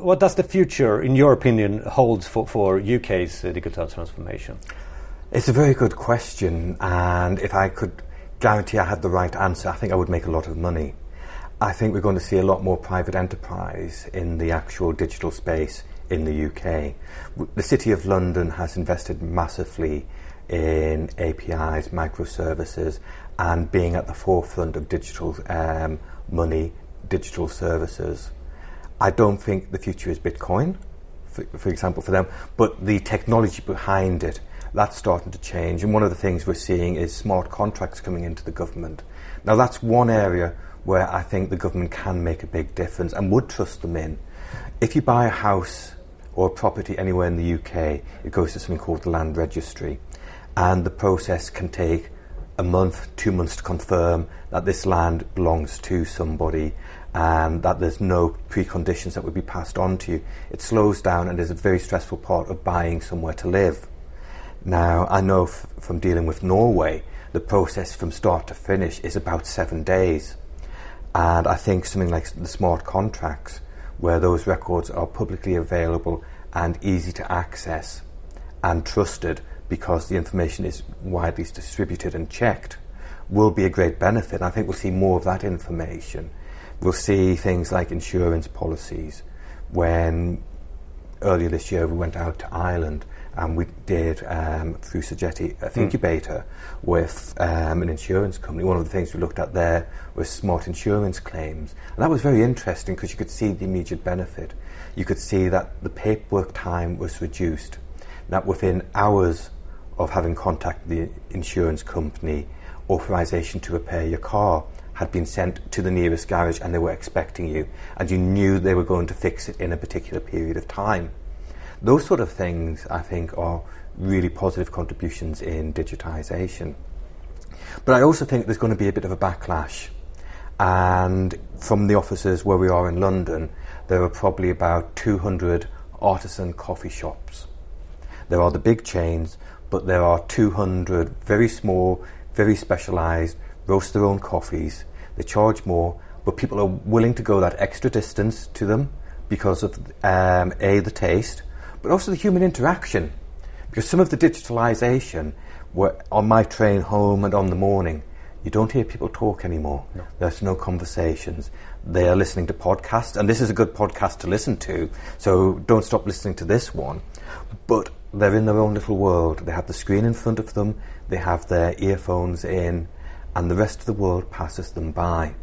What does the future, in your opinion, hold for, for UK's uh, digital transformation? It's a very good question, and if I could guarantee I had the right answer, I think I would make a lot of money. I think we're going to see a lot more private enterprise in the actual digital space in the UK. The City of London has invested massively in APIs, microservices, and being at the forefront of digital um, money, digital services. I don't think the future is Bitcoin, for, for example, for them, but the technology behind it, that's starting to change. And one of the things we're seeing is smart contracts coming into the government. Now, that's one area where I think the government can make a big difference and would trust them in. If you buy a house or a property anywhere in the UK, it goes to something called the land registry. And the process can take a month, two months to confirm that this land belongs to somebody and that there's no preconditions that would be passed on to you. It slows down and is a very stressful part of buying somewhere to live. Now, I know f- from dealing with Norway, the process from start to finish is about seven days. And I think something like the smart contracts, where those records are publicly available and easy to access and trusted because the information is widely distributed and checked, will be a great benefit. I think we'll see more of that information. We'll see things like insurance policies. When earlier this year we went out to Ireland and we did um, through Sogeti a mm. incubator with um, an insurance company. One of the things we looked at there was smart insurance claims, and that was very interesting because you could see the immediate benefit. You could see that the paperwork time was reduced. That within hours of having contacted the insurance company, authorization to repair your car had been sent to the nearest garage and they were expecting you, and you knew they were going to fix it in a particular period of time. Those sort of things, I think, are really positive contributions in digitisation. But I also think there's going to be a bit of a backlash. And from the offices where we are in London, there are probably about 200 artisan coffee shops. There are the big chains, but there are 200 very small, very specialised, roast their own coffees. They charge more, but people are willing to go that extra distance to them because of um, A, the taste, but also the human interaction. Because some of the digitalisation were on my train home and on the morning, you don't hear people talk anymore. No. There's no conversations. They are listening to podcasts, and this is a good podcast to listen to, so don't stop listening to this one. But they're in their own little world. They have the screen in front of them, they have their earphones in, and the rest of the world passes them by.